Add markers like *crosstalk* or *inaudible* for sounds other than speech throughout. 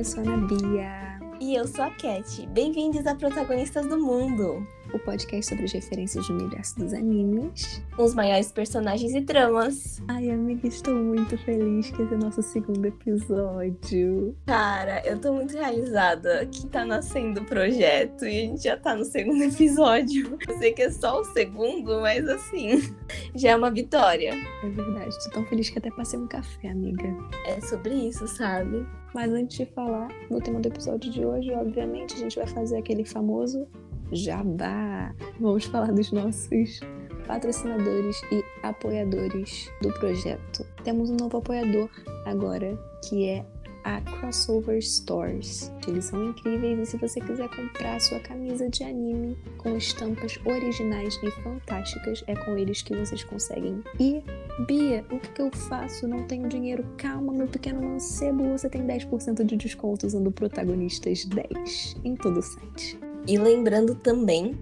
eu sou a Bia. E eu sou a Cat. Bem-vindos a Protagonistas do Mundo o podcast sobre as referências do universo dos animes. Os maiores personagens e tramas. Ai, amiga, estou muito feliz que esse é o nosso segundo episódio. Cara, eu tô muito realizada que tá nascendo o projeto e a gente já tá no segundo *laughs* episódio. Eu sei que é só o segundo, mas assim, já é uma vitória. É verdade, tô tão feliz que até passei um café, amiga. É sobre isso, sabe? Mas antes de falar no tema do episódio de hoje, obviamente a gente vai fazer aquele famoso Jabá. Vamos falar dos nossos patrocinadores e apoiadores do projeto. Temos um novo apoiador agora, que é a Crossover Stores. Eles são incríveis e se você quiser comprar sua camisa de anime com estampas originais e fantásticas, é com eles que vocês conseguem. E Bia, o que, que eu faço? Não tenho dinheiro. Calma, meu pequeno mancebo, você tem 10% de desconto usando protagonistas 10 em todo o site. E lembrando também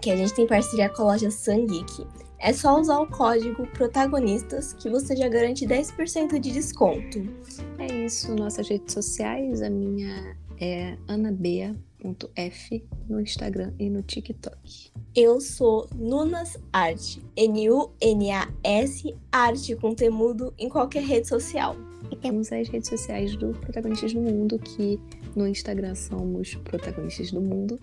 que a gente tem parceria com a loja Sangeek. É só usar o código protagonistas que você já garante 10% de desconto. É isso, nossas redes sociais, a minha é anabea.f no Instagram e no TikTok. Eu sou Nunas Art, N-U-N-A-S Arte com temudo em qualquer rede social. E temos as redes sociais do Protagonistas do Mundo, que no Instagram somos Protagonistas do Mundo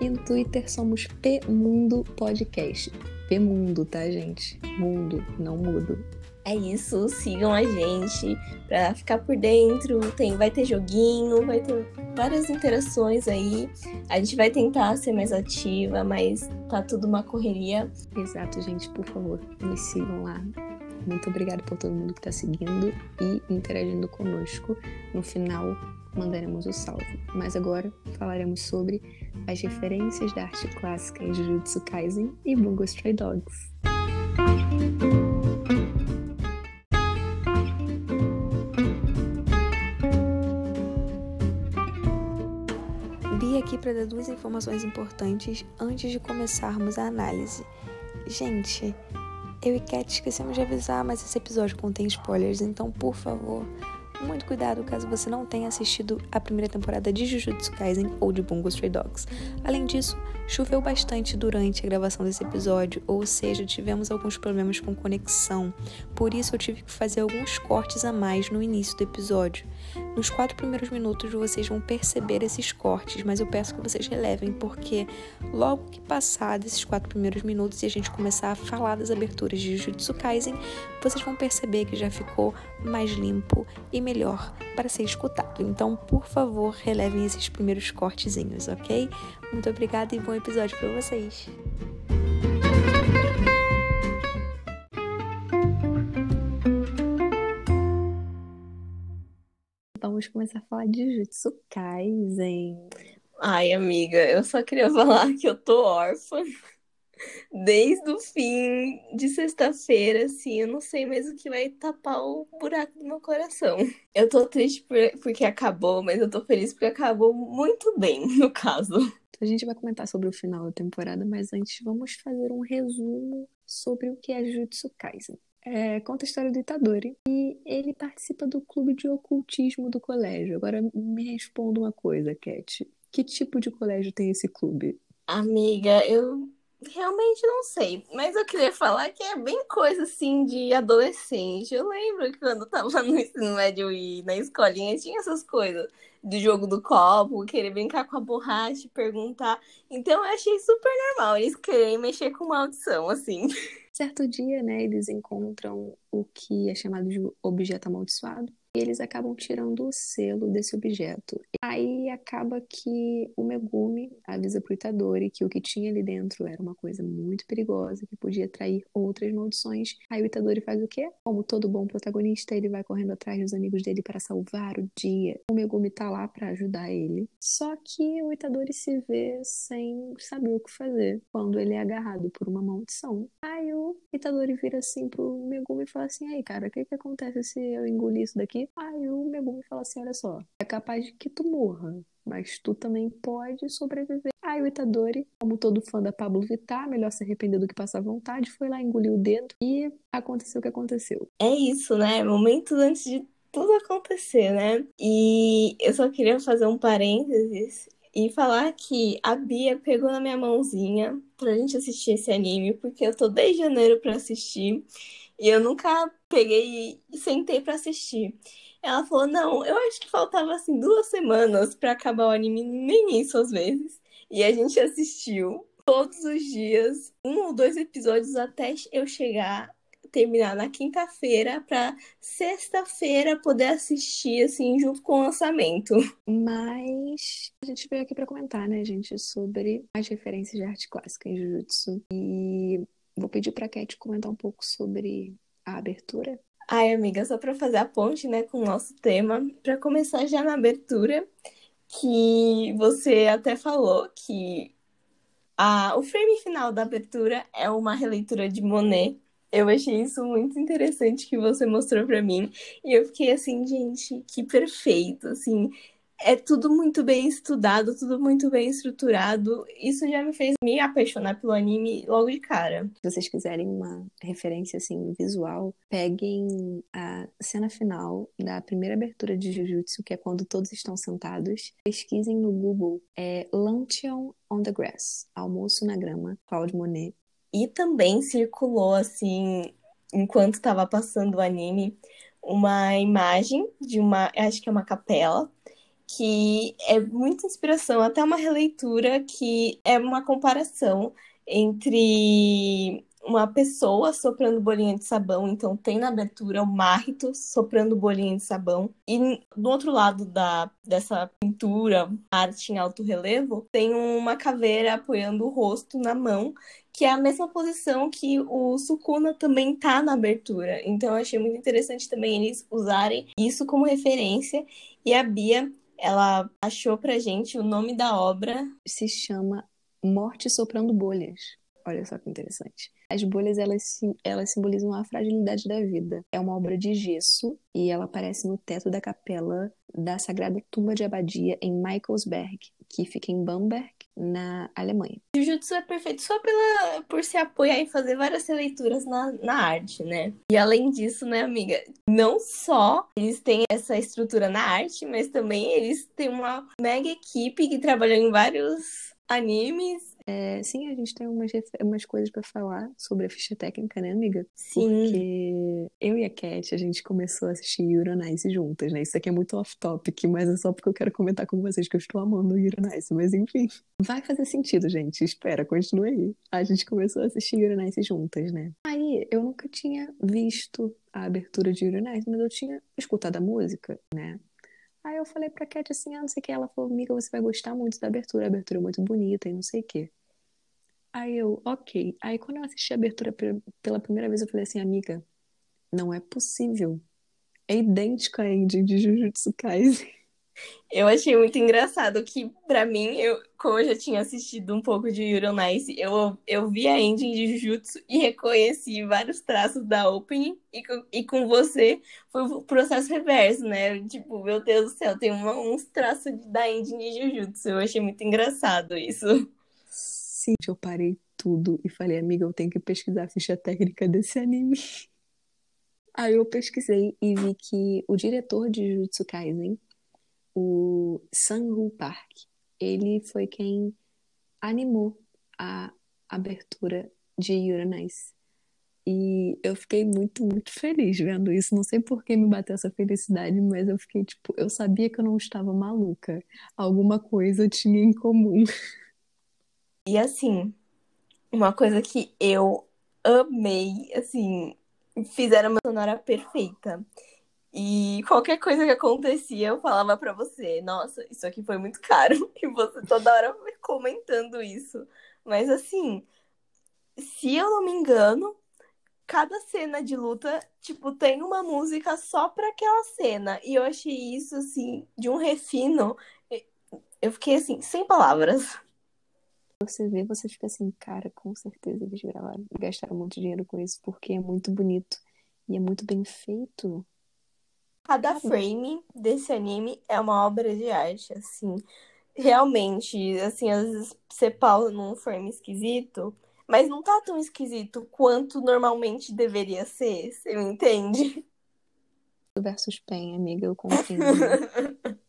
e no Twitter somos P Mundo Podcast. P Mundo, tá, gente? Mundo, não mudo. É isso, sigam a gente pra ficar por dentro. Tem, vai ter joguinho, vai ter várias interações aí. A gente vai tentar ser mais ativa, mas tá tudo uma correria. Exato, gente, por favor, me sigam lá. Muito obrigada por todo mundo que está seguindo e interagindo conosco. No final, mandaremos o salve. Mas agora falaremos sobre as referências da arte clássica em Jujutsu Kaisen e Bungo Stray Dogs. Vi aqui para dar duas informações importantes antes de começarmos a análise. Gente, eu e Cat esquecemos de avisar, mas esse episódio contém spoilers, então por favor, muito cuidado caso você não tenha assistido a primeira temporada de Jujutsu Kaisen ou de Bungo Stray Dogs. Além disso, choveu bastante durante a gravação desse episódio, ou seja, tivemos alguns problemas com conexão. Por isso eu tive que fazer alguns cortes a mais no início do episódio. Nos quatro primeiros minutos vocês vão perceber esses cortes, mas eu peço que vocês relevem porque logo que passar desses quatro primeiros minutos e a gente começar a falar das aberturas de Jujutsu Kaisen, vocês vão perceber que já ficou mais limpo e melhor para ser escutado. Então, por favor, relevem esses primeiros cortezinhos, ok? Muito obrigada e bom episódio para vocês. Vamos começar a falar de Jujutsu Kaisen. Ai, amiga, eu só queria falar que eu tô órfã desde o fim de sexta-feira, assim, eu não sei mais o que vai tapar o buraco do meu coração. Eu tô triste porque acabou, mas eu tô feliz porque acabou muito bem, *laughs* no caso. A gente vai comentar sobre o final da temporada, mas antes vamos fazer um resumo sobre o que é Jujutsu Kaisen. É, conta a história do Itadori e ele participa do clube de ocultismo do colégio. Agora me responda uma coisa, Cat. Que tipo de colégio tem esse clube? Amiga, eu Realmente não sei, mas eu queria falar que é bem coisa assim de adolescente. Eu lembro que quando eu tava no ensino médio e na escolinha tinha essas coisas do jogo do copo, querer brincar com a borracha, perguntar. Então eu achei super normal eles querem mexer com maldição, assim. *laughs* Certo dia, né, eles encontram o que é chamado de objeto amaldiçoado e eles acabam tirando o selo desse objeto. Aí acaba que o Megumi avisa pro Itadori que o que tinha ali dentro era uma coisa muito perigosa, que podia atrair outras maldições. Aí o Itadori faz o quê? Como todo bom protagonista, ele vai correndo atrás dos amigos dele para salvar o dia. O Megumi tá lá para ajudar ele. Só que o Itadori se vê sem saber o que fazer quando ele é agarrado por uma maldição. Aí o Itadori vira assim pro Megumi e fala assim: "Aí, cara, o que que acontece se eu engolir isso daqui?" Aí o Megumi fala assim: olha só, é capaz de que tu morra, mas tu também pode sobreviver. Aí o Itadori, como todo fã da Pablo Vittar, melhor se arrepender do que passar vontade, foi lá engolir o dedo e aconteceu o que aconteceu. É isso, né? Momentos antes de tudo acontecer, né? E eu só queria fazer um parênteses e falar que a Bia pegou na minha mãozinha pra gente assistir esse anime, porque eu tô desde janeiro pra assistir e eu nunca peguei e sentei pra assistir. Ela falou: Não, eu acho que faltava assim duas semanas pra acabar o anime, nem isso às vezes. E a gente assistiu todos os dias, um ou dois episódios até eu chegar terminar na quinta-feira para sexta-feira poder assistir assim junto com o lançamento. Mas a gente veio aqui para comentar, né, gente, sobre as referências de arte clássica em Jujutsu e vou pedir para Cat comentar um pouco sobre a abertura. Ai, amiga, só para fazer a ponte, né, com o nosso tema, para começar já na abertura, que você até falou que a, o frame final da abertura é uma releitura de Monet, eu achei isso muito interessante que você mostrou para mim. E eu fiquei assim, gente, que perfeito, assim. É tudo muito bem estudado, tudo muito bem estruturado. Isso já me fez me apaixonar pelo anime logo de cara. Se vocês quiserem uma referência assim visual, peguem a cena final da primeira abertura de Jujutsu, que é quando todos estão sentados. Pesquisem no Google é Luncheon on the Grass, almoço na grama, Claude Monet. E também circulou, assim, enquanto estava passando o anime, uma imagem de uma, acho que é uma capela, que é muita inspiração, até uma releitura que é uma comparação entre uma pessoa soprando bolinha de sabão, então tem na abertura o Marrito soprando bolinha de sabão. E do outro lado da, dessa pintura, arte em alto relevo, tem uma caveira apoiando o rosto na mão, que é a mesma posição que o Sukuna também tá na abertura. Então eu achei muito interessante também eles usarem isso como referência. E a Bia, ela achou pra gente o nome da obra. Se chama Morte Soprando Bolhas. Olha só que interessante. As bolhas, elas, elas simbolizam a fragilidade da vida. É uma obra de gesso e ela aparece no teto da capela da Sagrada Tumba de Abadia em Michaelsberg, que fica em Bamberg, na Alemanha. Jujutsu é perfeito só pela, por se apoiar e fazer várias releituras na, na arte, né? E além disso, né, amiga, não só eles têm essa estrutura na arte, mas também eles têm uma mega equipe que trabalhou em vários animes é, sim, a gente tem umas, umas coisas para falar sobre a ficha técnica, né, amiga? Sim. Porque eu e a Cat, a gente começou a assistir Euronice juntas, né? Isso aqui é muito off-topic, mas é só porque eu quero comentar com vocês que eu estou amando Euronice. Mas enfim, vai fazer sentido, gente. Espera, continue aí. A gente começou a assistir Euronice juntas, né? Aí, eu nunca tinha visto a abertura de Euronice, mas eu tinha escutado a música, né? Aí eu falei pra Cat assim, ah, não sei o que. Ela falou, amiga, você vai gostar muito da abertura. A abertura é muito bonita e não sei o que. Aí eu, ok. Aí quando eu assisti a abertura pela primeira vez, eu falei assim, amiga, não é possível. É idêntica a ending de Jujutsu Kaisen. Eu achei muito engraçado que, para mim, eu, como eu já tinha assistido um pouco de Yuri Nice, eu, eu vi a ending de Jujutsu e reconheci vários traços da opening, e e com você foi o processo reverso, né? Tipo, meu Deus do céu, tem uma, uns traços da ending de Jujutsu. Eu achei muito engraçado isso. Sim, eu parei tudo e falei, amiga, eu tenho que pesquisar a ficha técnica desse anime. *laughs* Aí eu pesquisei e vi que o diretor de Jujutsu Kaisen o Sang-Woo Park, ele foi quem animou a abertura de Uranus. E eu fiquei muito, muito feliz vendo isso. Não sei por que me bateu essa felicidade, mas eu fiquei tipo, eu sabia que eu não estava maluca. Alguma coisa tinha em comum. *laughs* E assim, uma coisa que eu amei, assim, fizeram uma sonora perfeita. E qualquer coisa que acontecia, eu falava para você, nossa, isso aqui foi muito caro. *laughs* E você toda hora comentando isso. Mas assim, se eu não me engano, cada cena de luta, tipo, tem uma música só para aquela cena. E eu achei isso, assim, de um refino. Eu fiquei, assim, sem palavras. Você vê, você fica assim, cara, com certeza eles gravaram, gastaram muito dinheiro com isso, porque é muito bonito e é muito bem feito. Cada frame desse anime é uma obra de arte, assim. Realmente, assim, às vezes você pausa num frame esquisito, mas não tá tão esquisito quanto normalmente deveria ser, você me entende? versus Pen, amiga, eu compreendo. *laughs*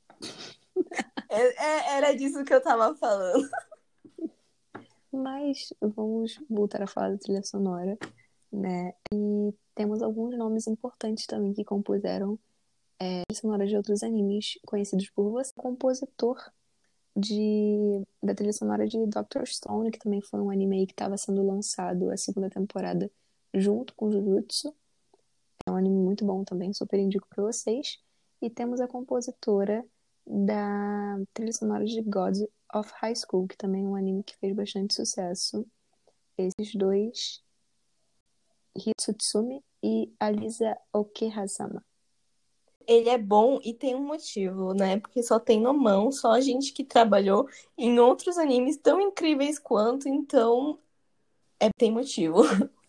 é, é, era disso que eu tava falando. Mas vamos voltar a falar da trilha sonora, né? E temos alguns nomes importantes também que compuseram é, sonora de outros animes conhecidos por você. Compositor de, da trilha sonora de Doctor Stone, que também foi um anime que estava sendo lançado a segunda temporada junto com Jujutsu. É um anime muito bom também, super indico para vocês. E temos a compositora da trilha sonora de God of High School, que também é um anime que fez bastante sucesso. Esses dois, Hitsutsumi e Alisa Okehazama. Ele é bom e tem um motivo, né? Porque só tem no mão, só a gente que trabalhou em outros animes tão incríveis quanto, então é, tem motivo. *laughs*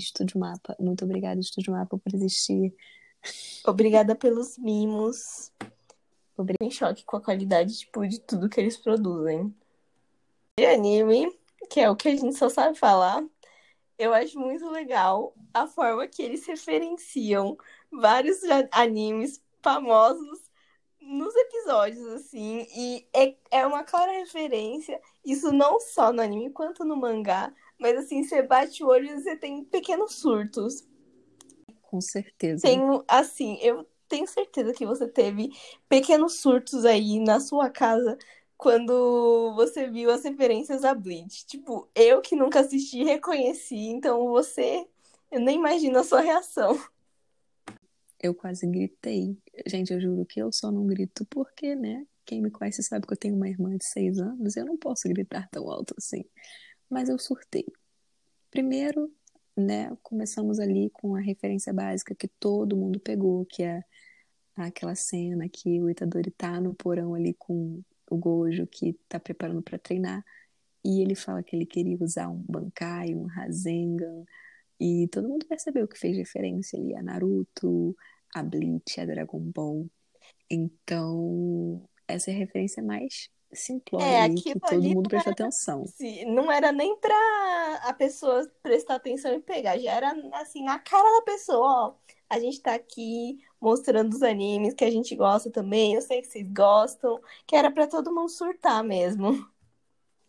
Estúdio Mapa. Muito obrigada, Estúdio Mapa, por existir. Obrigada pelos mimos. Obrigada em choque com a qualidade tipo, de tudo que eles produzem. De anime, que é o que a gente só sabe falar, eu acho muito legal a forma que eles referenciam vários animes famosos nos episódios, assim, e é, é uma clara referência, isso não só no anime quanto no mangá, mas assim, você bate o olho e você tem pequenos surtos. Com certeza. Tenho, assim, eu tenho certeza que você teve pequenos surtos aí na sua casa quando você viu as referências a Bleach. Tipo, eu que nunca assisti, reconheci, então você, eu nem imagino a sua reação. Eu quase gritei. Gente, eu juro que eu só não grito porque, né? Quem me conhece sabe que eu tenho uma irmã de seis anos, eu não posso gritar tão alto assim mas eu surtei. Primeiro, né, começamos ali com a referência básica que todo mundo pegou, que é aquela cena que o Itadori tá no porão ali com o Gojo que tá preparando para treinar e ele fala que ele queria usar um Bankai, um Rasengan e todo mundo percebeu que fez referência ali a Naruto, a Bleach, a Dragon Ball. Então, essa é a referência mais simplório é, ali, que todo mundo presta era, atenção. Sim, não era nem pra a pessoa prestar atenção e pegar, já era assim, na cara da pessoa, ó. A gente tá aqui mostrando os animes que a gente gosta também, eu sei que vocês gostam, que era para todo mundo surtar mesmo.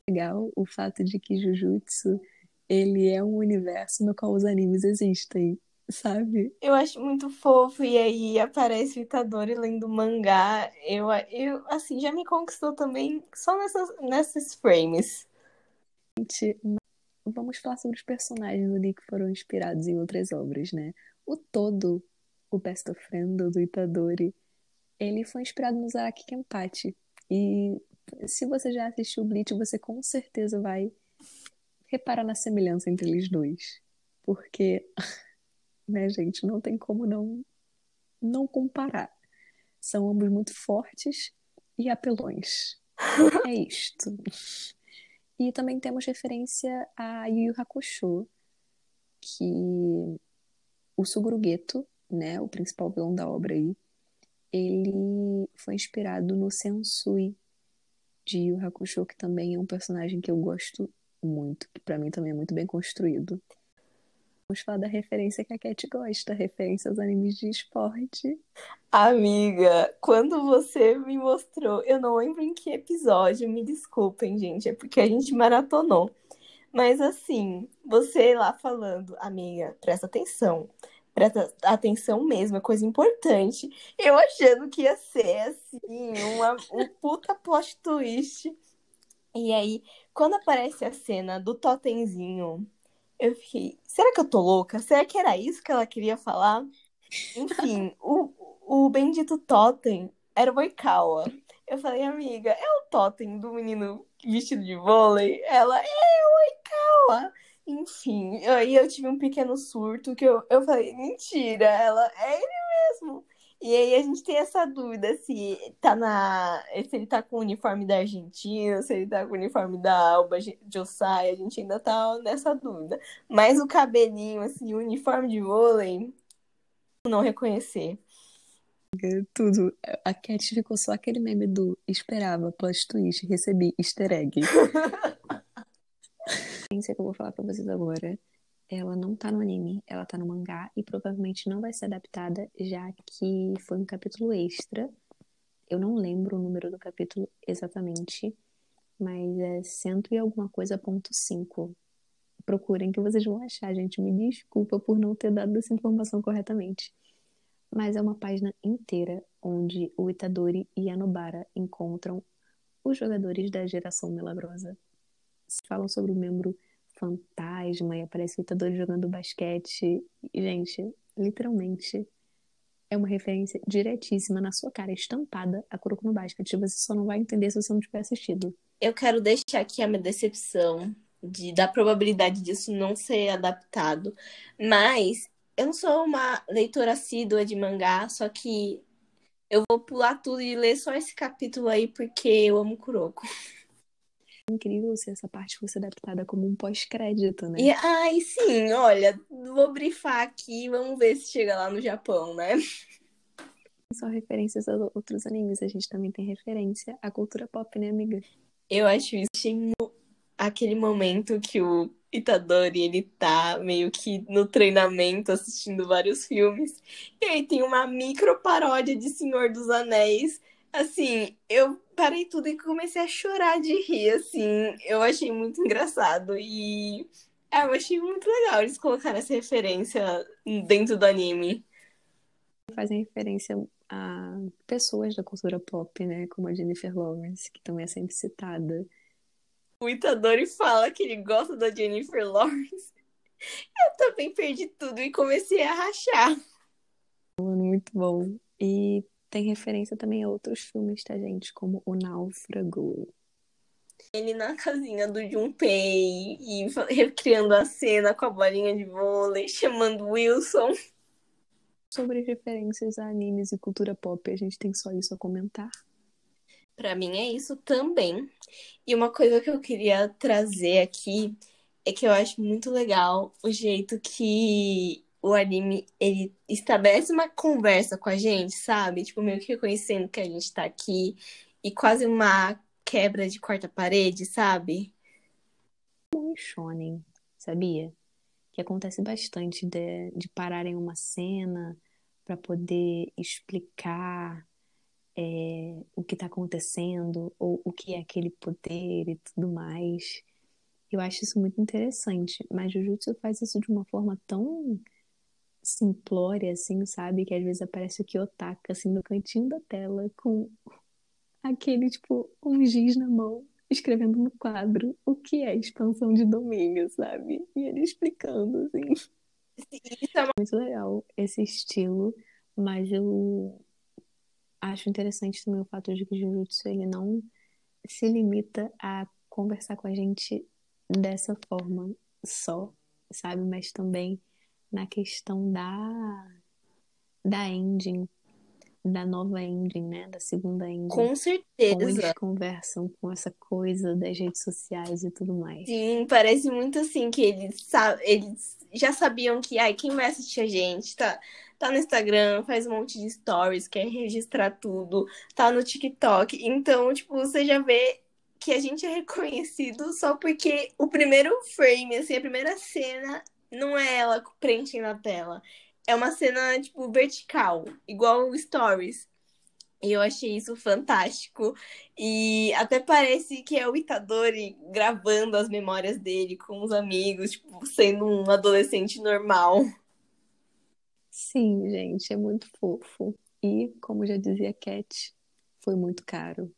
Legal o fato de que Jujutsu ele é um universo no qual os animes existem sabe? Eu acho muito fofo, e aí aparece o Itadori lendo mangá. Eu, eu, assim, já me conquistou também só nessas, nesses frames. Gente, vamos falar sobre os personagens ali que foram inspirados em outras obras, né? O todo, o Best of Friend do Itadori, ele foi inspirado no Zaraki Kenpachi. E se você já assistiu Bleach, você com certeza vai reparar na semelhança entre eles dois. Porque né, gente? Não tem como não, não comparar. São ambos muito fortes e apelões. *laughs* é isto. E também temos referência a Yu Yu Hakusho, que o Suguru Geto, né, o principal vilão da obra aí, ele foi inspirado no Sensui de Yu Yu Hakusho, que também é um personagem que eu gosto muito, que para mim também é muito bem construído. Vamos falar da referência que a Cat gosta, referência aos animes de esporte. Amiga, quando você me mostrou, eu não lembro em que episódio, me desculpem, gente, é porque a gente maratonou. Mas assim, você lá falando, amiga, presta atenção. Presta atenção mesmo, é coisa importante. Eu achando que ia ser assim, uma, um puta plot twist. E aí, quando aparece a cena do totemzinho eu fiquei, será que eu tô louca? Será que era isso que ela queria falar? Enfim, *laughs* o, o bendito totem era o Oikawa. Eu falei, amiga, é o totem do menino vestido de vôlei? Ela, é o Oikawa. Enfim, aí eu tive um pequeno surto que eu, eu falei, mentira. Ela, é ele mesmo. E aí a gente tem essa dúvida se tá na. se ele tá com o uniforme da Argentina, se ele tá com o uniforme da Alba Josai, a gente ainda tá nessa dúvida. Mas o cabelinho, assim, o uniforme de vôlei, não reconhecer. Tudo. A Cat ficou só aquele meme do esperava, plot twist, recebi easter egg. *laughs* A que eu vou falar pra vocês agora ela não tá no anime, ela tá no mangá e provavelmente não vai ser adaptada, já que foi um capítulo extra. Eu não lembro o número do capítulo exatamente, mas é cento e alguma coisa ponto cinco. Procurem que vocês vão achar, gente. Me desculpa por não ter dado essa informação corretamente. Mas é uma página inteira onde o Itadori e a Nobara encontram os jogadores da geração milagrosa. Falam sobre o membro fantasma e aparece o Itadori jogando basquete. Gente, literalmente é uma referência diretíssima na sua cara, estampada a Kuroko no basquete. Você só não vai entender se você não tiver assistido. Eu quero deixar aqui a minha decepção de, da probabilidade disso não ser adaptado. Mas eu não sou uma leitora assídua de mangá, só que eu vou pular tudo e ler só esse capítulo aí porque eu amo Kuroko. *laughs* Incrível se essa parte fosse adaptada como um pós-crédito, né? E, ai, sim, olha, vou brifar aqui, vamos ver se chega lá no Japão, né? Só referências a outros animes, a gente também tem referência à cultura pop, né, amiga? Eu acho isso aquele momento que o Itadori, ele tá meio que no treinamento, assistindo vários filmes. E aí tem uma micro paródia de Senhor dos Anéis. Assim, eu parei tudo e comecei a chorar de rir, assim. Eu achei muito engraçado. E é, eu achei muito legal eles colocarem essa referência dentro do anime. Fazem referência a pessoas da cultura pop, né? Como a Jennifer Lawrence, que também é sempre citada o Itadori fala que ele gosta da Jennifer Lawrence. *laughs* Eu também perdi tudo e comecei a rachar. Muito bom. E tem referência também a outros filmes, tá, gente? Como O Náufrago. Ele na casinha do Junpei e recriando a cena com a bolinha de vôlei, chamando Wilson. Sobre referências a animes e cultura pop, a gente tem só isso a comentar. Para mim é isso também. E uma coisa que eu queria trazer aqui é que eu acho muito legal o jeito que o anime ele estabelece uma conversa com a gente, sabe? Tipo, meio que reconhecendo que a gente tá aqui e quase uma quebra de quarta parede, sabe? Um shonen, sabia? Que acontece bastante de, de pararem uma cena para poder explicar é, o que está acontecendo, ou o que é aquele poder e tudo mais. Eu acho isso muito interessante, mas Jujutsu faz isso de uma forma tão simplória, assim, sabe? Que às vezes aparece o Kiyotaka, assim, no cantinho da tela, com aquele, tipo, um giz na mão, escrevendo no quadro o que é expansão de domínio, sabe? E ele explicando, assim. É muito legal, esse estilo, mas eu acho interessante também o fato de que o Jujutsu ele não se limita a conversar com a gente dessa forma só, sabe? Mas também na questão da da engine, da nova engine, né? Da segunda engine. Com certeza. Como eles conversam com essa coisa das redes sociais e tudo mais. Sim, parece muito assim que eles, eles já sabiam que, ai, quem vai assistir a gente, tá? tá no Instagram, faz um monte de stories, quer registrar tudo, tá no TikTok. Então, tipo, você já vê que a gente é reconhecido só porque o primeiro frame, assim, a primeira cena não é ela preenchendo a tela. É uma cena, tipo, vertical, igual Stories. E eu achei isso fantástico. E até parece que é o Itadori gravando as memórias dele com os amigos, tipo, sendo um adolescente normal. Sim, gente, é muito fofo. E, como já dizia Cat, foi muito caro.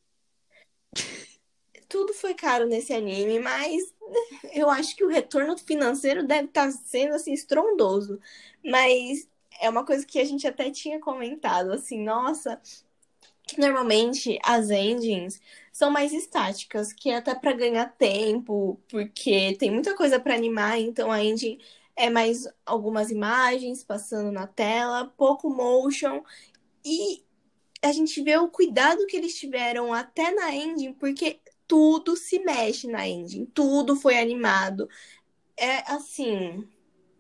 Tudo foi caro nesse anime, mas *laughs* eu acho que o retorno financeiro deve estar tá sendo assim estrondoso. Mas é uma coisa que a gente até tinha comentado, assim, nossa, que normalmente as engines são mais estáticas, que é até para ganhar tempo, porque tem muita coisa para animar, então a engine é mais algumas imagens passando na tela, pouco motion e a gente vê o cuidado que eles tiveram até na engine, porque tudo se mexe na engine, tudo foi animado. É assim,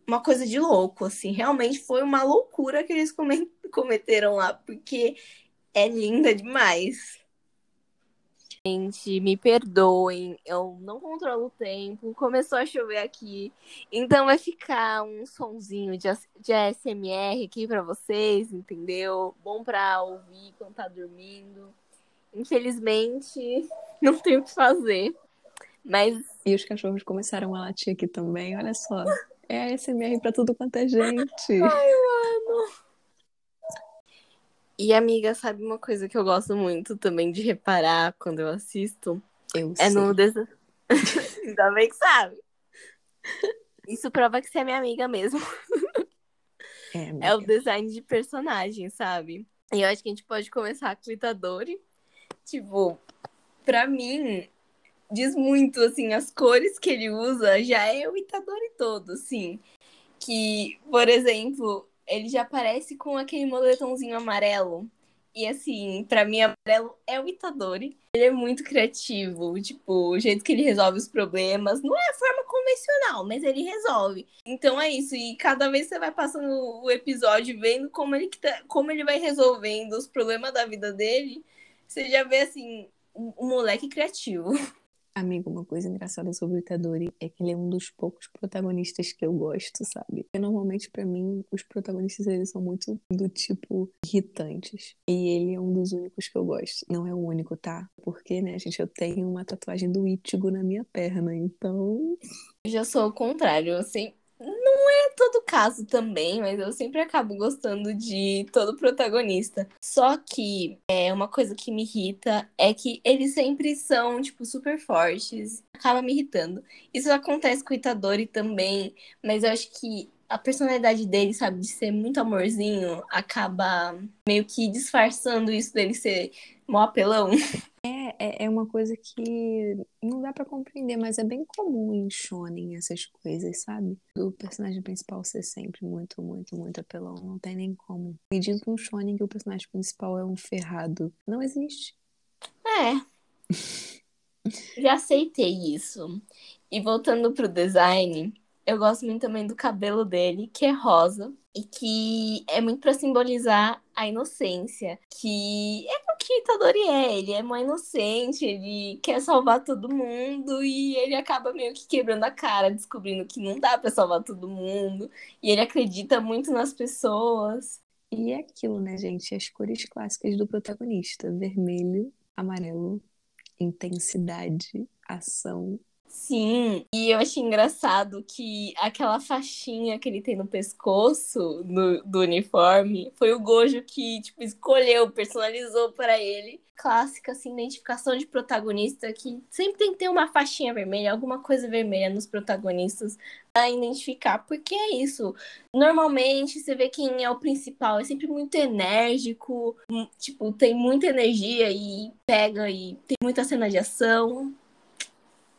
uma coisa de louco, assim, realmente foi uma loucura que eles *laughs* cometeram lá, porque é linda demais. Gente, me perdoem, eu não controlo o tempo. Começou a chover aqui, então vai ficar um sonzinho de, de ASMR aqui para vocês, entendeu? Bom pra ouvir quando tá dormindo. Infelizmente, *laughs* não tem o que fazer. Mas. E os cachorros começaram a latir aqui também, olha só. É ASMR pra tudo quanto é gente. *laughs* Ai, mano. E, amiga, sabe uma coisa que eu gosto muito também de reparar quando eu assisto? Eu é sei. no desenho. *laughs* Ainda bem que sabe. Isso prova que você é minha amiga mesmo. É, é o design de personagem, sabe? E eu acho que a gente pode começar com o Itadori. Tipo, pra mim, diz muito, assim, as cores que ele usa já é o Itadori todo, assim. Que, por exemplo, ele já aparece com aquele moletomzinho amarelo. E assim, para mim, amarelo é o Itadori. Ele é muito criativo, tipo, o jeito que ele resolve os problemas. Não é a forma convencional, mas ele resolve. Então é isso. E cada vez você vai passando o episódio, vendo como ele, tá, como ele vai resolvendo os problemas da vida dele, você já vê assim, um, um moleque criativo. *laughs* Amigo, uma coisa engraçada sobre o Itadori é que ele é um dos poucos protagonistas que eu gosto, sabe? Porque normalmente, para mim, os protagonistas eles são muito do tipo irritantes. E ele é um dos únicos que eu gosto. Não é o único, tá? Porque, né, gente, eu tenho uma tatuagem do Ichigo na minha perna, então. Eu já sou o contrário, assim. Não é todo caso também, mas eu sempre acabo gostando de todo protagonista. Só que é uma coisa que me irrita é que eles sempre são, tipo, super fortes. Acaba me irritando. Isso acontece com o Itadori também, mas eu acho que a personalidade dele, sabe, de ser muito amorzinho, acaba meio que disfarçando isso dele ser mó apelão. *laughs* É, é, é uma coisa que não dá para compreender, mas é bem comum em shonen essas coisas, sabe? Do personagem principal ser sempre muito, muito, muito apelão. Não tem nem como. Me diz um shonen que o personagem principal é um ferrado. Não existe. É. Já aceitei isso. E voltando pro design, eu gosto muito também do cabelo dele, que é rosa e que é muito para simbolizar a inocência, que é o que Itadori é, ele é uma inocente, ele quer salvar todo mundo e ele acaba meio que quebrando a cara, descobrindo que não dá para salvar todo mundo, e ele acredita muito nas pessoas. E é aquilo, né, gente? As cores clássicas do protagonista: vermelho, amarelo, intensidade, ação Sim, e eu achei engraçado que aquela faixinha que ele tem no pescoço no, do uniforme foi o Gojo que, tipo, escolheu, personalizou para ele. Clássica, assim, identificação de protagonista que sempre tem que ter uma faixinha vermelha, alguma coisa vermelha nos protagonistas para identificar, porque é isso. Normalmente você vê quem é o principal, é sempre muito enérgico, hum, tipo, tem muita energia e pega e tem muita cena de ação.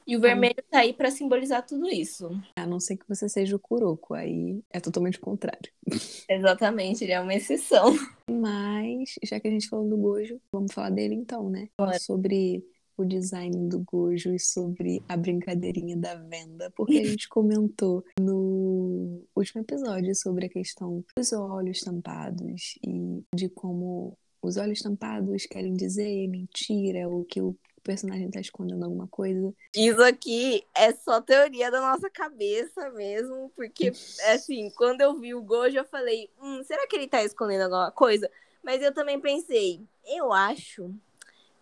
E o vermelho tá aí para simbolizar tudo isso. A não ser que você seja o Kuroko, aí é totalmente o contrário. *laughs* Exatamente, ele é uma exceção. Mas, já que a gente falou do Gojo, vamos falar dele então, né? Bora. Sobre o design do Gojo e sobre a brincadeirinha da venda, porque a *laughs* gente comentou no último episódio sobre a questão dos olhos tampados e de como os olhos tampados querem dizer mentira, o que o personagem tá escondendo alguma coisa. Isso aqui é só teoria da nossa cabeça mesmo, porque, assim, quando eu vi o Gojo, eu falei, hum, será que ele tá escondendo alguma coisa? Mas eu também pensei, eu acho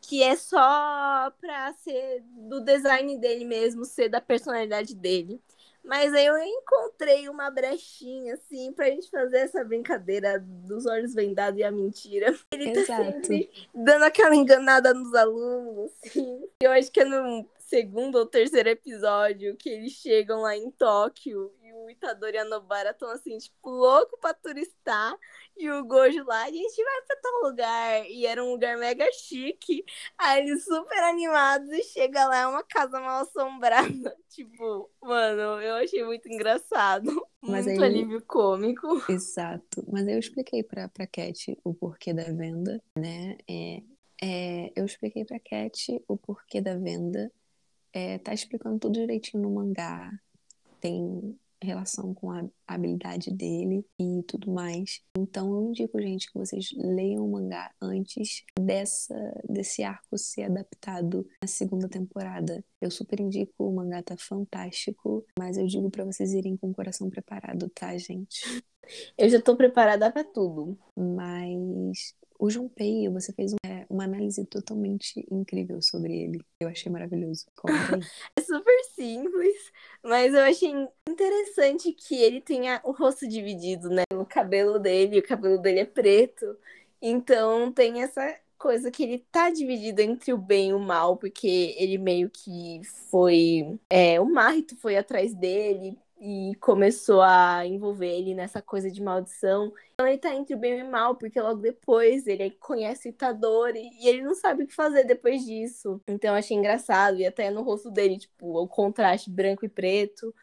que é só pra ser do design dele mesmo, ser da personalidade dele. Mas aí eu encontrei uma brechinha, assim, pra gente fazer essa brincadeira dos olhos vendados e a mentira. Ele tá Exato. sempre dando aquela enganada nos alunos, assim. Eu acho que é no segundo ou terceiro episódio que eles chegam lá em Tóquio e o Itadori e a Nobara estão assim, tipo, louco pra turistar. E o Gojo lá, a gente vai pra tal lugar. E era um lugar mega chique. Aí eles super animados e chega lá, é uma casa mal assombrada. *laughs* Tipo, mano, eu achei muito engraçado. Mas muito aí- alívio cômico. *laughs* Exato. Mas eu expliquei pra, pra Cat o porquê da venda, né? É, é, eu expliquei pra Cat o porquê da venda. É, tá explicando tudo direitinho no mangá. Tem relação com a habilidade dele e tudo mais. Então eu indico, gente, que vocês leiam o mangá antes dessa desse arco ser adaptado na segunda temporada. Eu super indico, o mangá tá fantástico, mas eu digo para vocês irem com o coração preparado, tá, gente? Eu já tô preparada para tudo. Mas o Junpei, você fez um, é, uma análise totalmente incrível sobre ele. Eu achei maravilhoso. *laughs* é super simples, mas eu achei interessante que ele tenha o rosto dividido, né? O cabelo dele, o cabelo dele é preto. Então tem essa coisa que ele tá dividido entre o bem e o mal, porque ele meio que foi. É, o Marito foi atrás dele e começou a envolver ele nessa coisa de maldição. Então ele tá entre o bem e o mal, porque logo depois ele conhece o Itadori e ele não sabe o que fazer depois disso. Então eu achei engraçado, e até no rosto dele, tipo, o contraste branco e preto.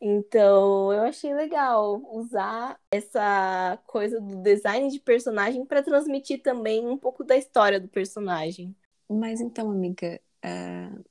Então, eu achei legal usar essa coisa do design de personagem para transmitir também um pouco da história do personagem. Mas então, amiga, uh,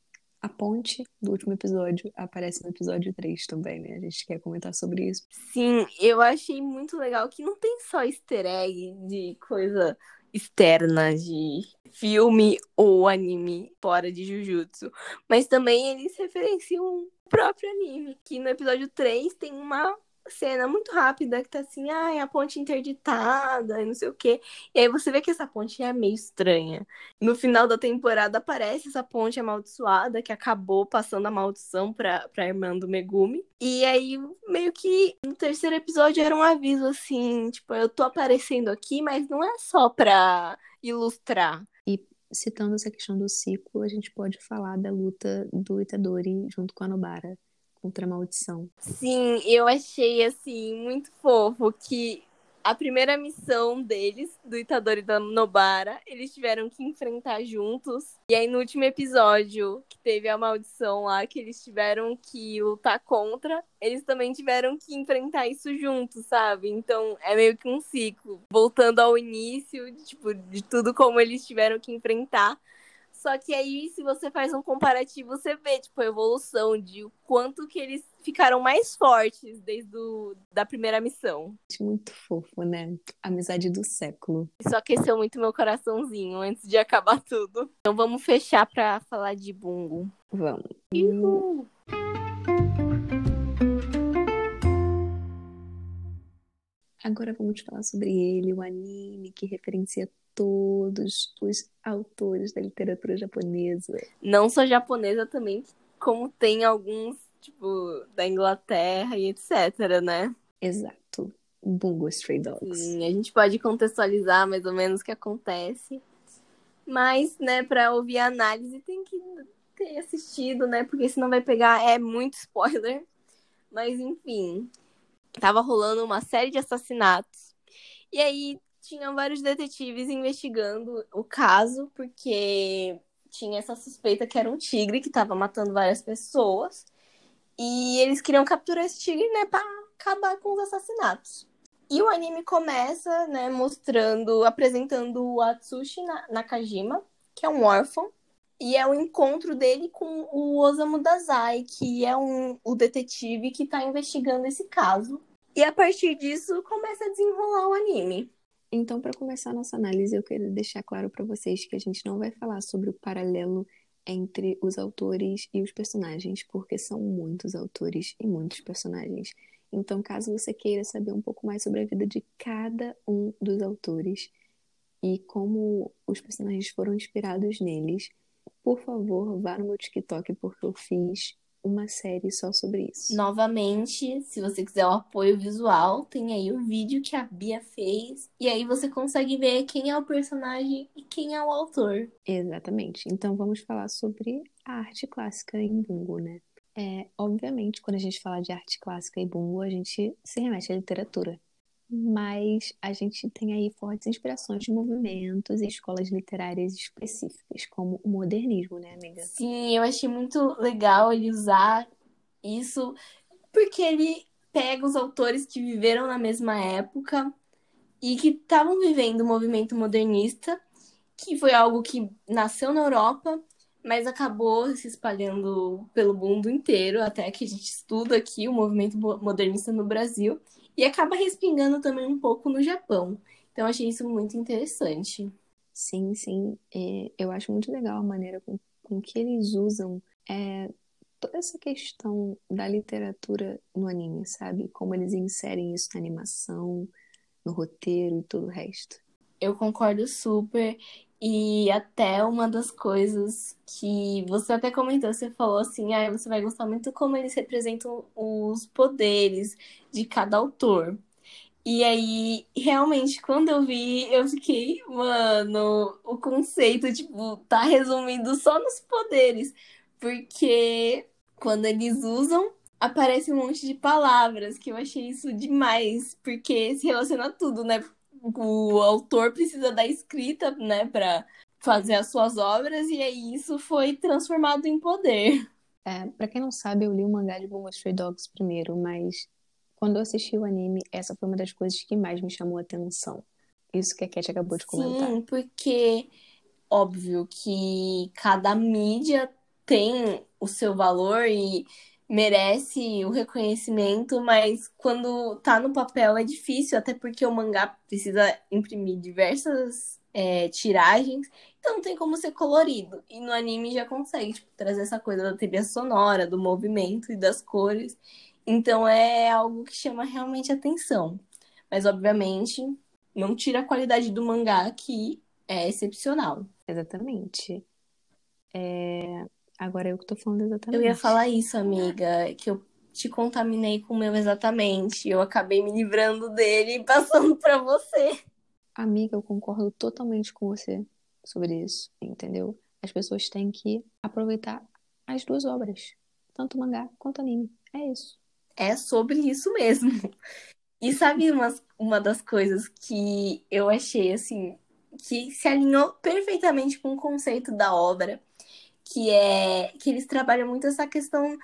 a ponte do último episódio aparece no episódio 3 também, né? A gente quer comentar sobre isso. Sim, eu achei muito legal que não tem só easter egg de coisa externa de filme ou anime fora de Jujutsu, mas também eles referenciam o próprio anime, que no episódio 3 tem uma cena muito rápida que tá assim, ai, a ponte interditada não sei o quê. E aí você vê que essa ponte é meio estranha. No final da temporada aparece essa ponte amaldiçoada que acabou passando a maldição pra, pra irmã do Megumi. E aí, meio que no terceiro episódio era um aviso assim, tipo, eu tô aparecendo aqui, mas não é só pra ilustrar. E citando essa questão do ciclo, a gente pode falar da luta do Itadori junto com a Nobara contra a maldição. Sim, eu achei assim muito fofo que a primeira missão deles, do Itadori e da Nobara, eles tiveram que enfrentar juntos. E aí, no último episódio, que teve a maldição lá, que eles tiveram que lutar contra, eles também tiveram que enfrentar isso juntos, sabe? Então, é meio que um ciclo. Voltando ao início, tipo, de tudo como eles tiveram que enfrentar. Só que aí, se você faz um comparativo, você vê, tipo, a evolução de o quanto que eles ficaram mais fortes desde do, da primeira missão. Muito fofo, né? Amizade do século. Isso aqueceu muito meu coraçãozinho antes de acabar tudo. Então vamos fechar pra falar de Bungo. Vamos. Uhul. Agora vamos falar sobre ele, o anime que referencia todos os autores da literatura japonesa. Não só japonesa também, como tem alguns, tipo, da Inglaterra e etc, né? Exato. Bungo Stray Dogs. Sim, a gente pode contextualizar mais ou menos o que acontece. Mas, né, para ouvir a análise tem que ter assistido, né? Porque senão vai pegar é muito spoiler. Mas enfim, tava rolando uma série de assassinatos. E aí tinham vários detetives investigando o caso, porque tinha essa suspeita que era um tigre que estava matando várias pessoas. E eles queriam capturar esse tigre, né, para acabar com os assassinatos. E o anime começa, né, mostrando, apresentando o Atsushi Nakajima, que é um órfão, e é o encontro dele com o Osamu Dazai, que é um, o detetive que está investigando esse caso. E a partir disso começa a desenrolar o anime. Então, para começar a nossa análise, eu quero deixar claro para vocês que a gente não vai falar sobre o paralelo entre os autores e os personagens, porque são muitos autores e muitos personagens. Então, caso você queira saber um pouco mais sobre a vida de cada um dos autores e como os personagens foram inspirados neles, por favor, vá no meu TikTok, porque eu fiz uma série só sobre isso. Novamente, se você quiser o apoio visual, tem aí o vídeo que a Bia fez. E aí você consegue ver quem é o personagem e quem é o autor. Exatamente. Então vamos falar sobre a arte clássica em Bungo, né? É, obviamente, quando a gente fala de arte clássica e Bungo, a gente se remete à literatura mas a gente tem aí fortes inspirações de movimentos e escolas literárias específicas, como o modernismo, né, amiga? Sim, eu achei muito legal ele usar isso, porque ele pega os autores que viveram na mesma época e que estavam vivendo o movimento modernista, que foi algo que nasceu na Europa, mas acabou se espalhando pelo mundo inteiro, até que a gente estuda aqui o movimento modernista no Brasil, e acaba respingando também um pouco no Japão. Então, achei isso muito interessante. Sim, sim. É, eu acho muito legal a maneira com, com que eles usam é, toda essa questão da literatura no anime, sabe? Como eles inserem isso na animação, no roteiro e todo o resto. Eu concordo super. E até uma das coisas que você até comentou, você falou assim, ah, você vai gostar muito como eles representam os poderes de cada autor. E aí, realmente, quando eu vi, eu fiquei, mano, o conceito, tipo, tá resumindo só nos poderes. Porque quando eles usam, aparece um monte de palavras, que eu achei isso demais, porque se relaciona tudo, né? O autor precisa da escrita, né, para fazer as suas obras, e aí isso foi transformado em poder. É, pra quem não sabe, eu li o mangá de Bungo Stray Dogs primeiro, mas quando eu assisti o anime, essa foi uma das coisas que mais me chamou a atenção. Isso que a Cat acabou de comentar. Sim, porque óbvio que cada mídia tem o seu valor e merece o reconhecimento, mas quando tá no papel é difícil, até porque o mangá precisa imprimir diversas é, tiragens, então não tem como ser colorido. E no anime já consegue tipo, trazer essa coisa da trilha sonora, do movimento e das cores. Então é algo que chama realmente atenção. Mas obviamente não tira a qualidade do mangá, que é excepcional. Exatamente. É... Agora eu que tô falando exatamente. Eu ia falar isso, amiga, que eu te contaminei com o meu exatamente. Eu acabei me livrando dele e passando para você. Amiga, eu concordo totalmente com você sobre isso, entendeu? As pessoas têm que aproveitar as duas obras, tanto mangá quanto anime. É isso. É sobre isso mesmo. E sabe uma, uma das coisas que eu achei assim, que se alinhou perfeitamente com o conceito da obra que é que eles trabalham muito essa questão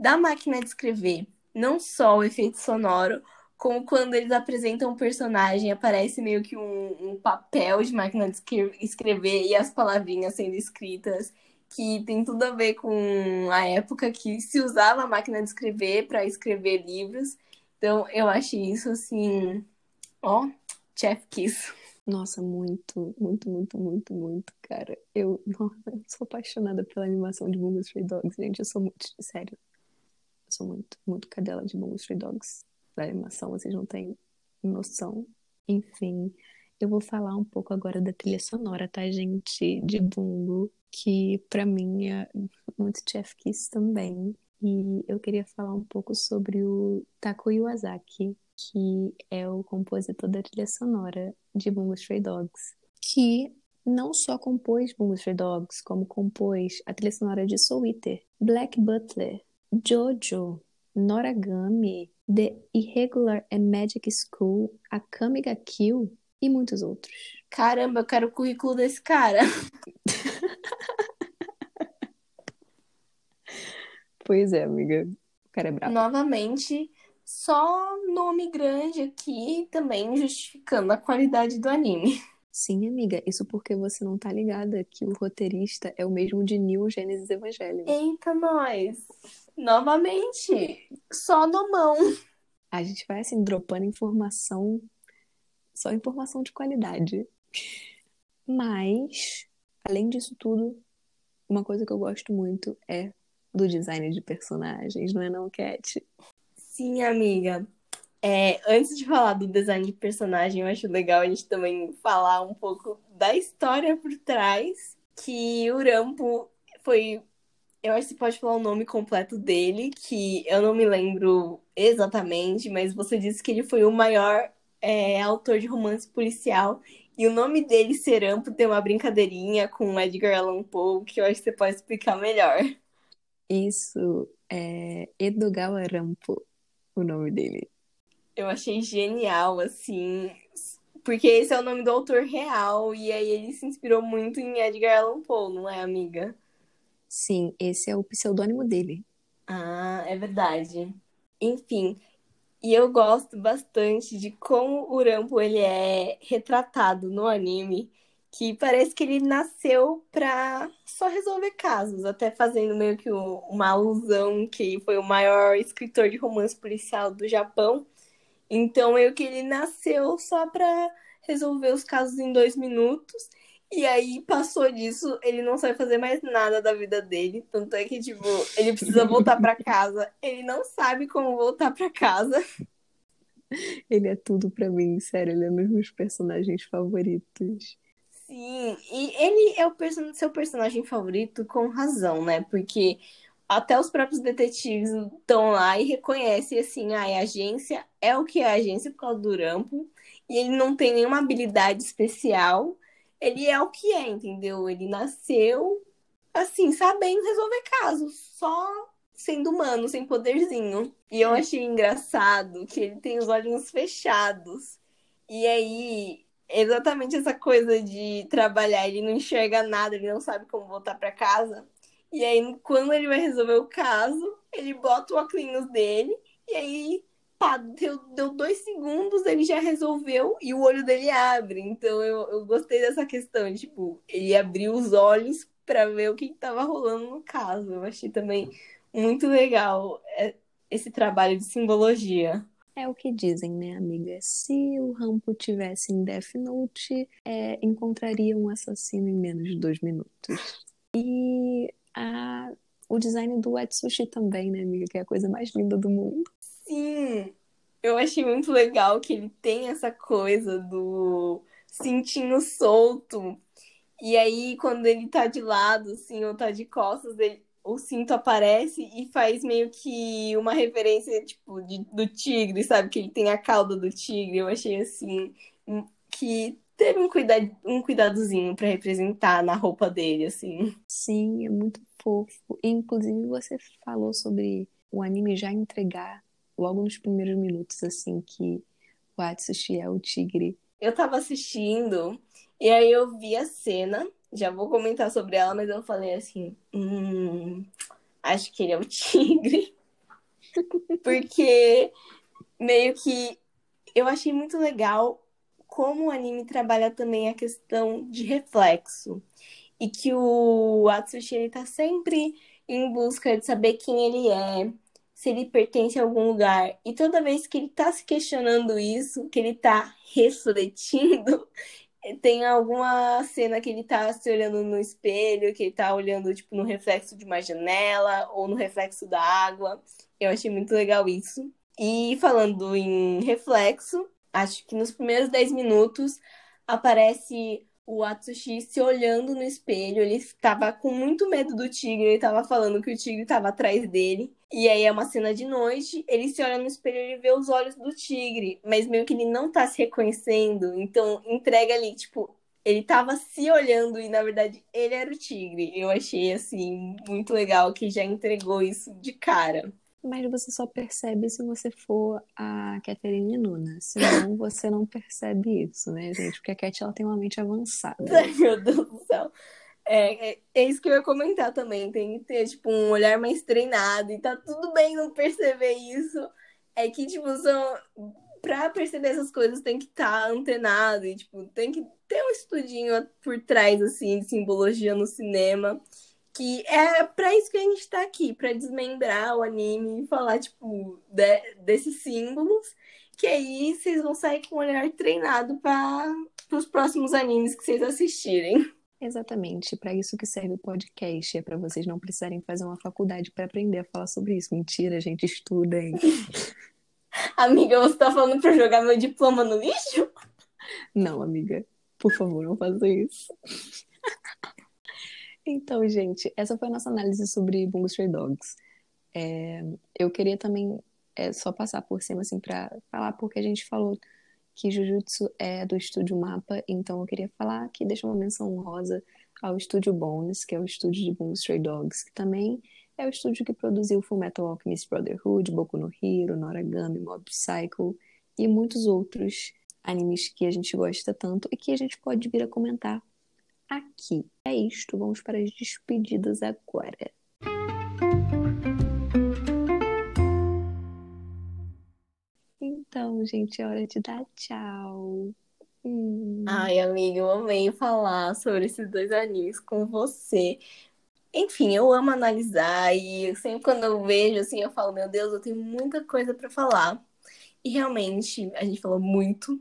da máquina de escrever, não só o efeito sonoro, como quando eles apresentam um personagem, aparece meio que um, um papel de máquina de escrever e as palavrinhas sendo escritas, que tem tudo a ver com a época que se usava a máquina de escrever para escrever livros. Então, eu achei isso assim, ó, chef kiss. Nossa, muito, muito, muito, muito, muito, cara. Eu, *laughs* nossa, eu sou apaixonada pela animação de Bungo Stray Dogs, gente. Eu sou muito, sério. Eu sou muito, muito cadela de Bungo Stray Dogs. Da animação, vocês não têm noção. Enfim, eu vou falar um pouco agora da trilha sonora, tá, gente? De Bungo, que pra mim é muito Chef Kiss também. E eu queria falar um pouco sobre o Taku Iwasaki, que é o compositor da trilha sonora de Bungo Stray Dogs, que não só compôs Bungo Stray Dogs, como compôs a trilha sonora de Soul Eater, Black Butler, Jojo, Noragami, The Irregular and Magic School, Akame ga Kill e muitos outros. Caramba, eu quero o currículo desse cara. *laughs* pois é, amiga. O cara é brabo. Novamente, só nome grande aqui também justificando a qualidade do anime. Sim, amiga, isso porque você não tá ligada que o roteirista é o mesmo de New Gênesis Evangelho. Eita, nós! Novamente, só no mão. A gente vai assim, dropando informação, só informação de qualidade. Mas, além disso tudo, uma coisa que eu gosto muito é do design de personagens, não é não, Cat? Sim, amiga. É, antes de falar do design de personagem, eu acho legal a gente também falar um pouco da história por trás. Que o Rampo foi. Eu acho que você pode falar o nome completo dele, que eu não me lembro exatamente, mas você disse que ele foi o maior é, autor de romance policial. E o nome dele, Serampo, tem uma brincadeirinha com Edgar Allan Poe, que eu acho que você pode explicar melhor. Isso é Edogawa Rampo o nome dele. Eu achei genial, assim, porque esse é o nome do autor real, e aí ele se inspirou muito em Edgar Allan Poe, não é, amiga? Sim, esse é o pseudônimo dele. Ah, é verdade. Enfim, e eu gosto bastante de como o Rampo ele é retratado no anime, que parece que ele nasceu pra só resolver casos, até fazendo meio que uma alusão que foi o maior escritor de romance policial do Japão. Então, meio que ele nasceu só pra resolver os casos em dois minutos. E aí passou disso, ele não sabe fazer mais nada da vida dele. Tanto é que, tipo, ele precisa voltar para casa. Ele não sabe como voltar para casa. Ele é tudo para mim, sério, ele é um dos meus personagens favoritos. Sim, e ele é o person seu personagem favorito com razão, né? Porque até os próprios detetives estão lá e reconhecem assim, ah, a agência é o que é a agência por causa do Rampo, e ele não tem nenhuma habilidade especial, ele é o que é, entendeu? Ele nasceu assim, sabendo resolver casos, só sendo humano, sem poderzinho. E eu achei engraçado que ele tem os olhinhos fechados. E aí, exatamente essa coisa de trabalhar, ele não enxerga nada, ele não sabe como voltar para casa. E aí, quando ele vai resolver o caso, ele bota o óculos dele e aí pá, deu, deu dois segundos, ele já resolveu e o olho dele abre. Então eu, eu gostei dessa questão, tipo, ele abriu os olhos para ver o que estava rolando no caso. Eu achei também muito legal é, esse trabalho de simbologia. É o que dizem, né, amiga? Se o Rampo tivesse em Death Note, é, encontraria um assassino em menos de dois minutos. E a, o design do Atsushi também, né, amiga? Que é a coisa mais linda do mundo. Sim, eu achei muito legal que ele tem essa coisa do cintinho solto. E aí, quando ele tá de lado, assim, ou tá de costas, ele, o cinto aparece e faz meio que uma referência, tipo, de, do tigre, sabe? Que ele tem a cauda do tigre. Eu achei, assim, que teve um, cuidado, um cuidadozinho para representar na roupa dele, assim. Sim, é muito fofo. Inclusive, você falou sobre o anime já entregar logo nos primeiros minutos, assim, que o Atsushi é o tigre. Eu tava assistindo e aí eu vi a cena, já vou comentar sobre ela, mas eu falei assim, hum, acho que ele é o *laughs* tigre. Porque meio que eu achei muito legal como o anime trabalha também a questão de reflexo. E que o Atsushi ele tá sempre em busca de saber quem ele é, se ele pertence a algum lugar. E toda vez que ele está se questionando isso, que ele está *laughs* refletindo, tem alguma cena que ele está se olhando no espelho, que ele está olhando tipo no reflexo de uma janela ou no reflexo da água. Eu achei muito legal isso. E falando em reflexo, acho que nos primeiros 10 minutos aparece o Atsushi se olhando no espelho. Ele estava com muito medo do tigre, ele estava falando que o tigre estava atrás dele. E aí é uma cena de noite, ele se olha no espelho e vê os olhos do tigre, mas meio que ele não tá se reconhecendo, então entrega ali, tipo, ele tava se olhando e na verdade ele era o tigre. Eu achei assim muito legal que já entregou isso de cara. Mas você só percebe se você for a Catherine Nuna. Senão você não percebe isso, né, gente? Porque a Cat ela tem uma mente avançada. Ai, *laughs* meu Deus do céu. É, é, é, isso que eu ia comentar também. Tem que ter, tipo, um olhar mais treinado. E tá tudo bem não perceber isso. É que, tipo, são... pra perceber essas coisas tem que estar tá antenado. E, tipo, tem que ter um estudinho por trás, assim, de simbologia no cinema que é para isso que a gente tá aqui, para desmembrar o anime e falar, tipo, de, desses símbolos, que aí vocês vão sair com um olhar treinado para os próximos animes que vocês assistirem. Exatamente, para isso que serve o podcast, é para vocês não precisarem fazer uma faculdade para aprender a falar sobre isso. Mentira, gente, estudem. *laughs* amiga, você tá falando para jogar meu diploma no lixo? Não, amiga, por favor, não faça isso. Então, gente, essa foi a nossa análise sobre Bungo Stray Dogs. É, eu queria também é, só passar por cima, assim, pra falar, porque a gente falou que Jujutsu é do estúdio Mapa, então eu queria falar que deixa uma menção honrosa ao estúdio Bones, que é o estúdio de Bungo Stray Dogs, que também é o estúdio que produziu Fullmetal Alchemist Brotherhood, Boku no Hero, Noragami, Mob Psycho e muitos outros animes que a gente gosta tanto e que a gente pode vir a comentar aqui. É isto, vamos para as despedidas agora. Então, gente, é hora de dar tchau. Hum. Ai, amiga, eu amei falar sobre esses dois animes com você. Enfim, eu amo analisar e sempre quando eu vejo assim, eu falo, meu Deus, eu tenho muita coisa pra falar. E realmente, a gente falou muito.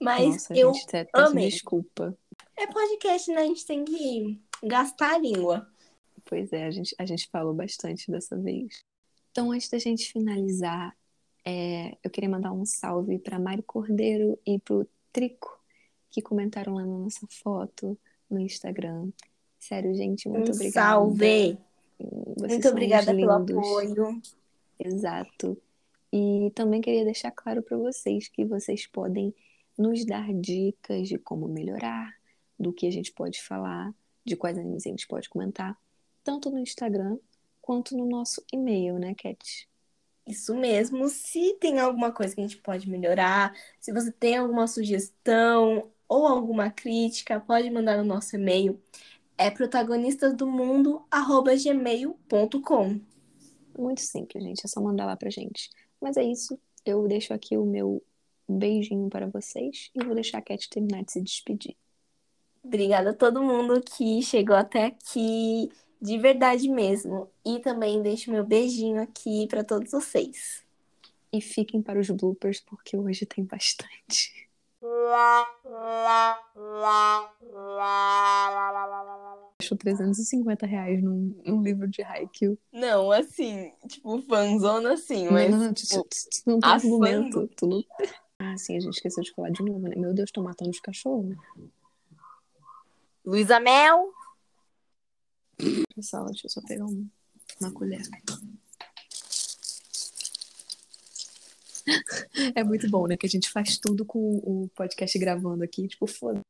Mas Nossa, eu gente, até peço amei. desculpa. É podcast, né? A gente tem que gastar a língua. Pois é, a gente, a gente falou bastante dessa vez. Então, antes da gente finalizar, é, eu queria mandar um salve para Mari Cordeiro e pro Trico, que comentaram lá na nossa foto no Instagram. Sério, gente, muito um obrigada. salve! Vocês Muito obrigada pelo apoio. Exato. E também queria deixar claro para vocês que vocês podem nos dar dicas de como melhorar, do que a gente pode falar, de quais animes a gente pode comentar, tanto no Instagram quanto no nosso e-mail, né, Cat? Isso mesmo. Se tem alguma coisa que a gente pode melhorar, se você tem alguma sugestão ou alguma crítica, pode mandar no nosso e-mail. É protagonistasdomundo@gmail.com. Muito simples, gente, é só mandar lá pra gente. Mas é isso, eu deixo aqui o meu beijinho para vocês e vou deixar a Cat terminar de se despedir. Obrigada a todo mundo que chegou até aqui, de verdade mesmo. E também deixo meu beijinho aqui para todos vocês. E fiquem para os bloopers, porque hoje tem bastante. Deixou 350 reais num, num livro de Haikyuu. Não, assim, tipo, fanzona assim, Não, mas não, não, tu- tu não tem argumento. Tu não... Ah, sim, a gente esqueceu de falar de novo, né? Meu Deus, tô matando os cachorros. Luísa Mel. Pessoal, deixa eu só pegar um- uma colher. *laughs* É muito bom, né? Que a gente faz tudo com o podcast gravando aqui. Tipo, foda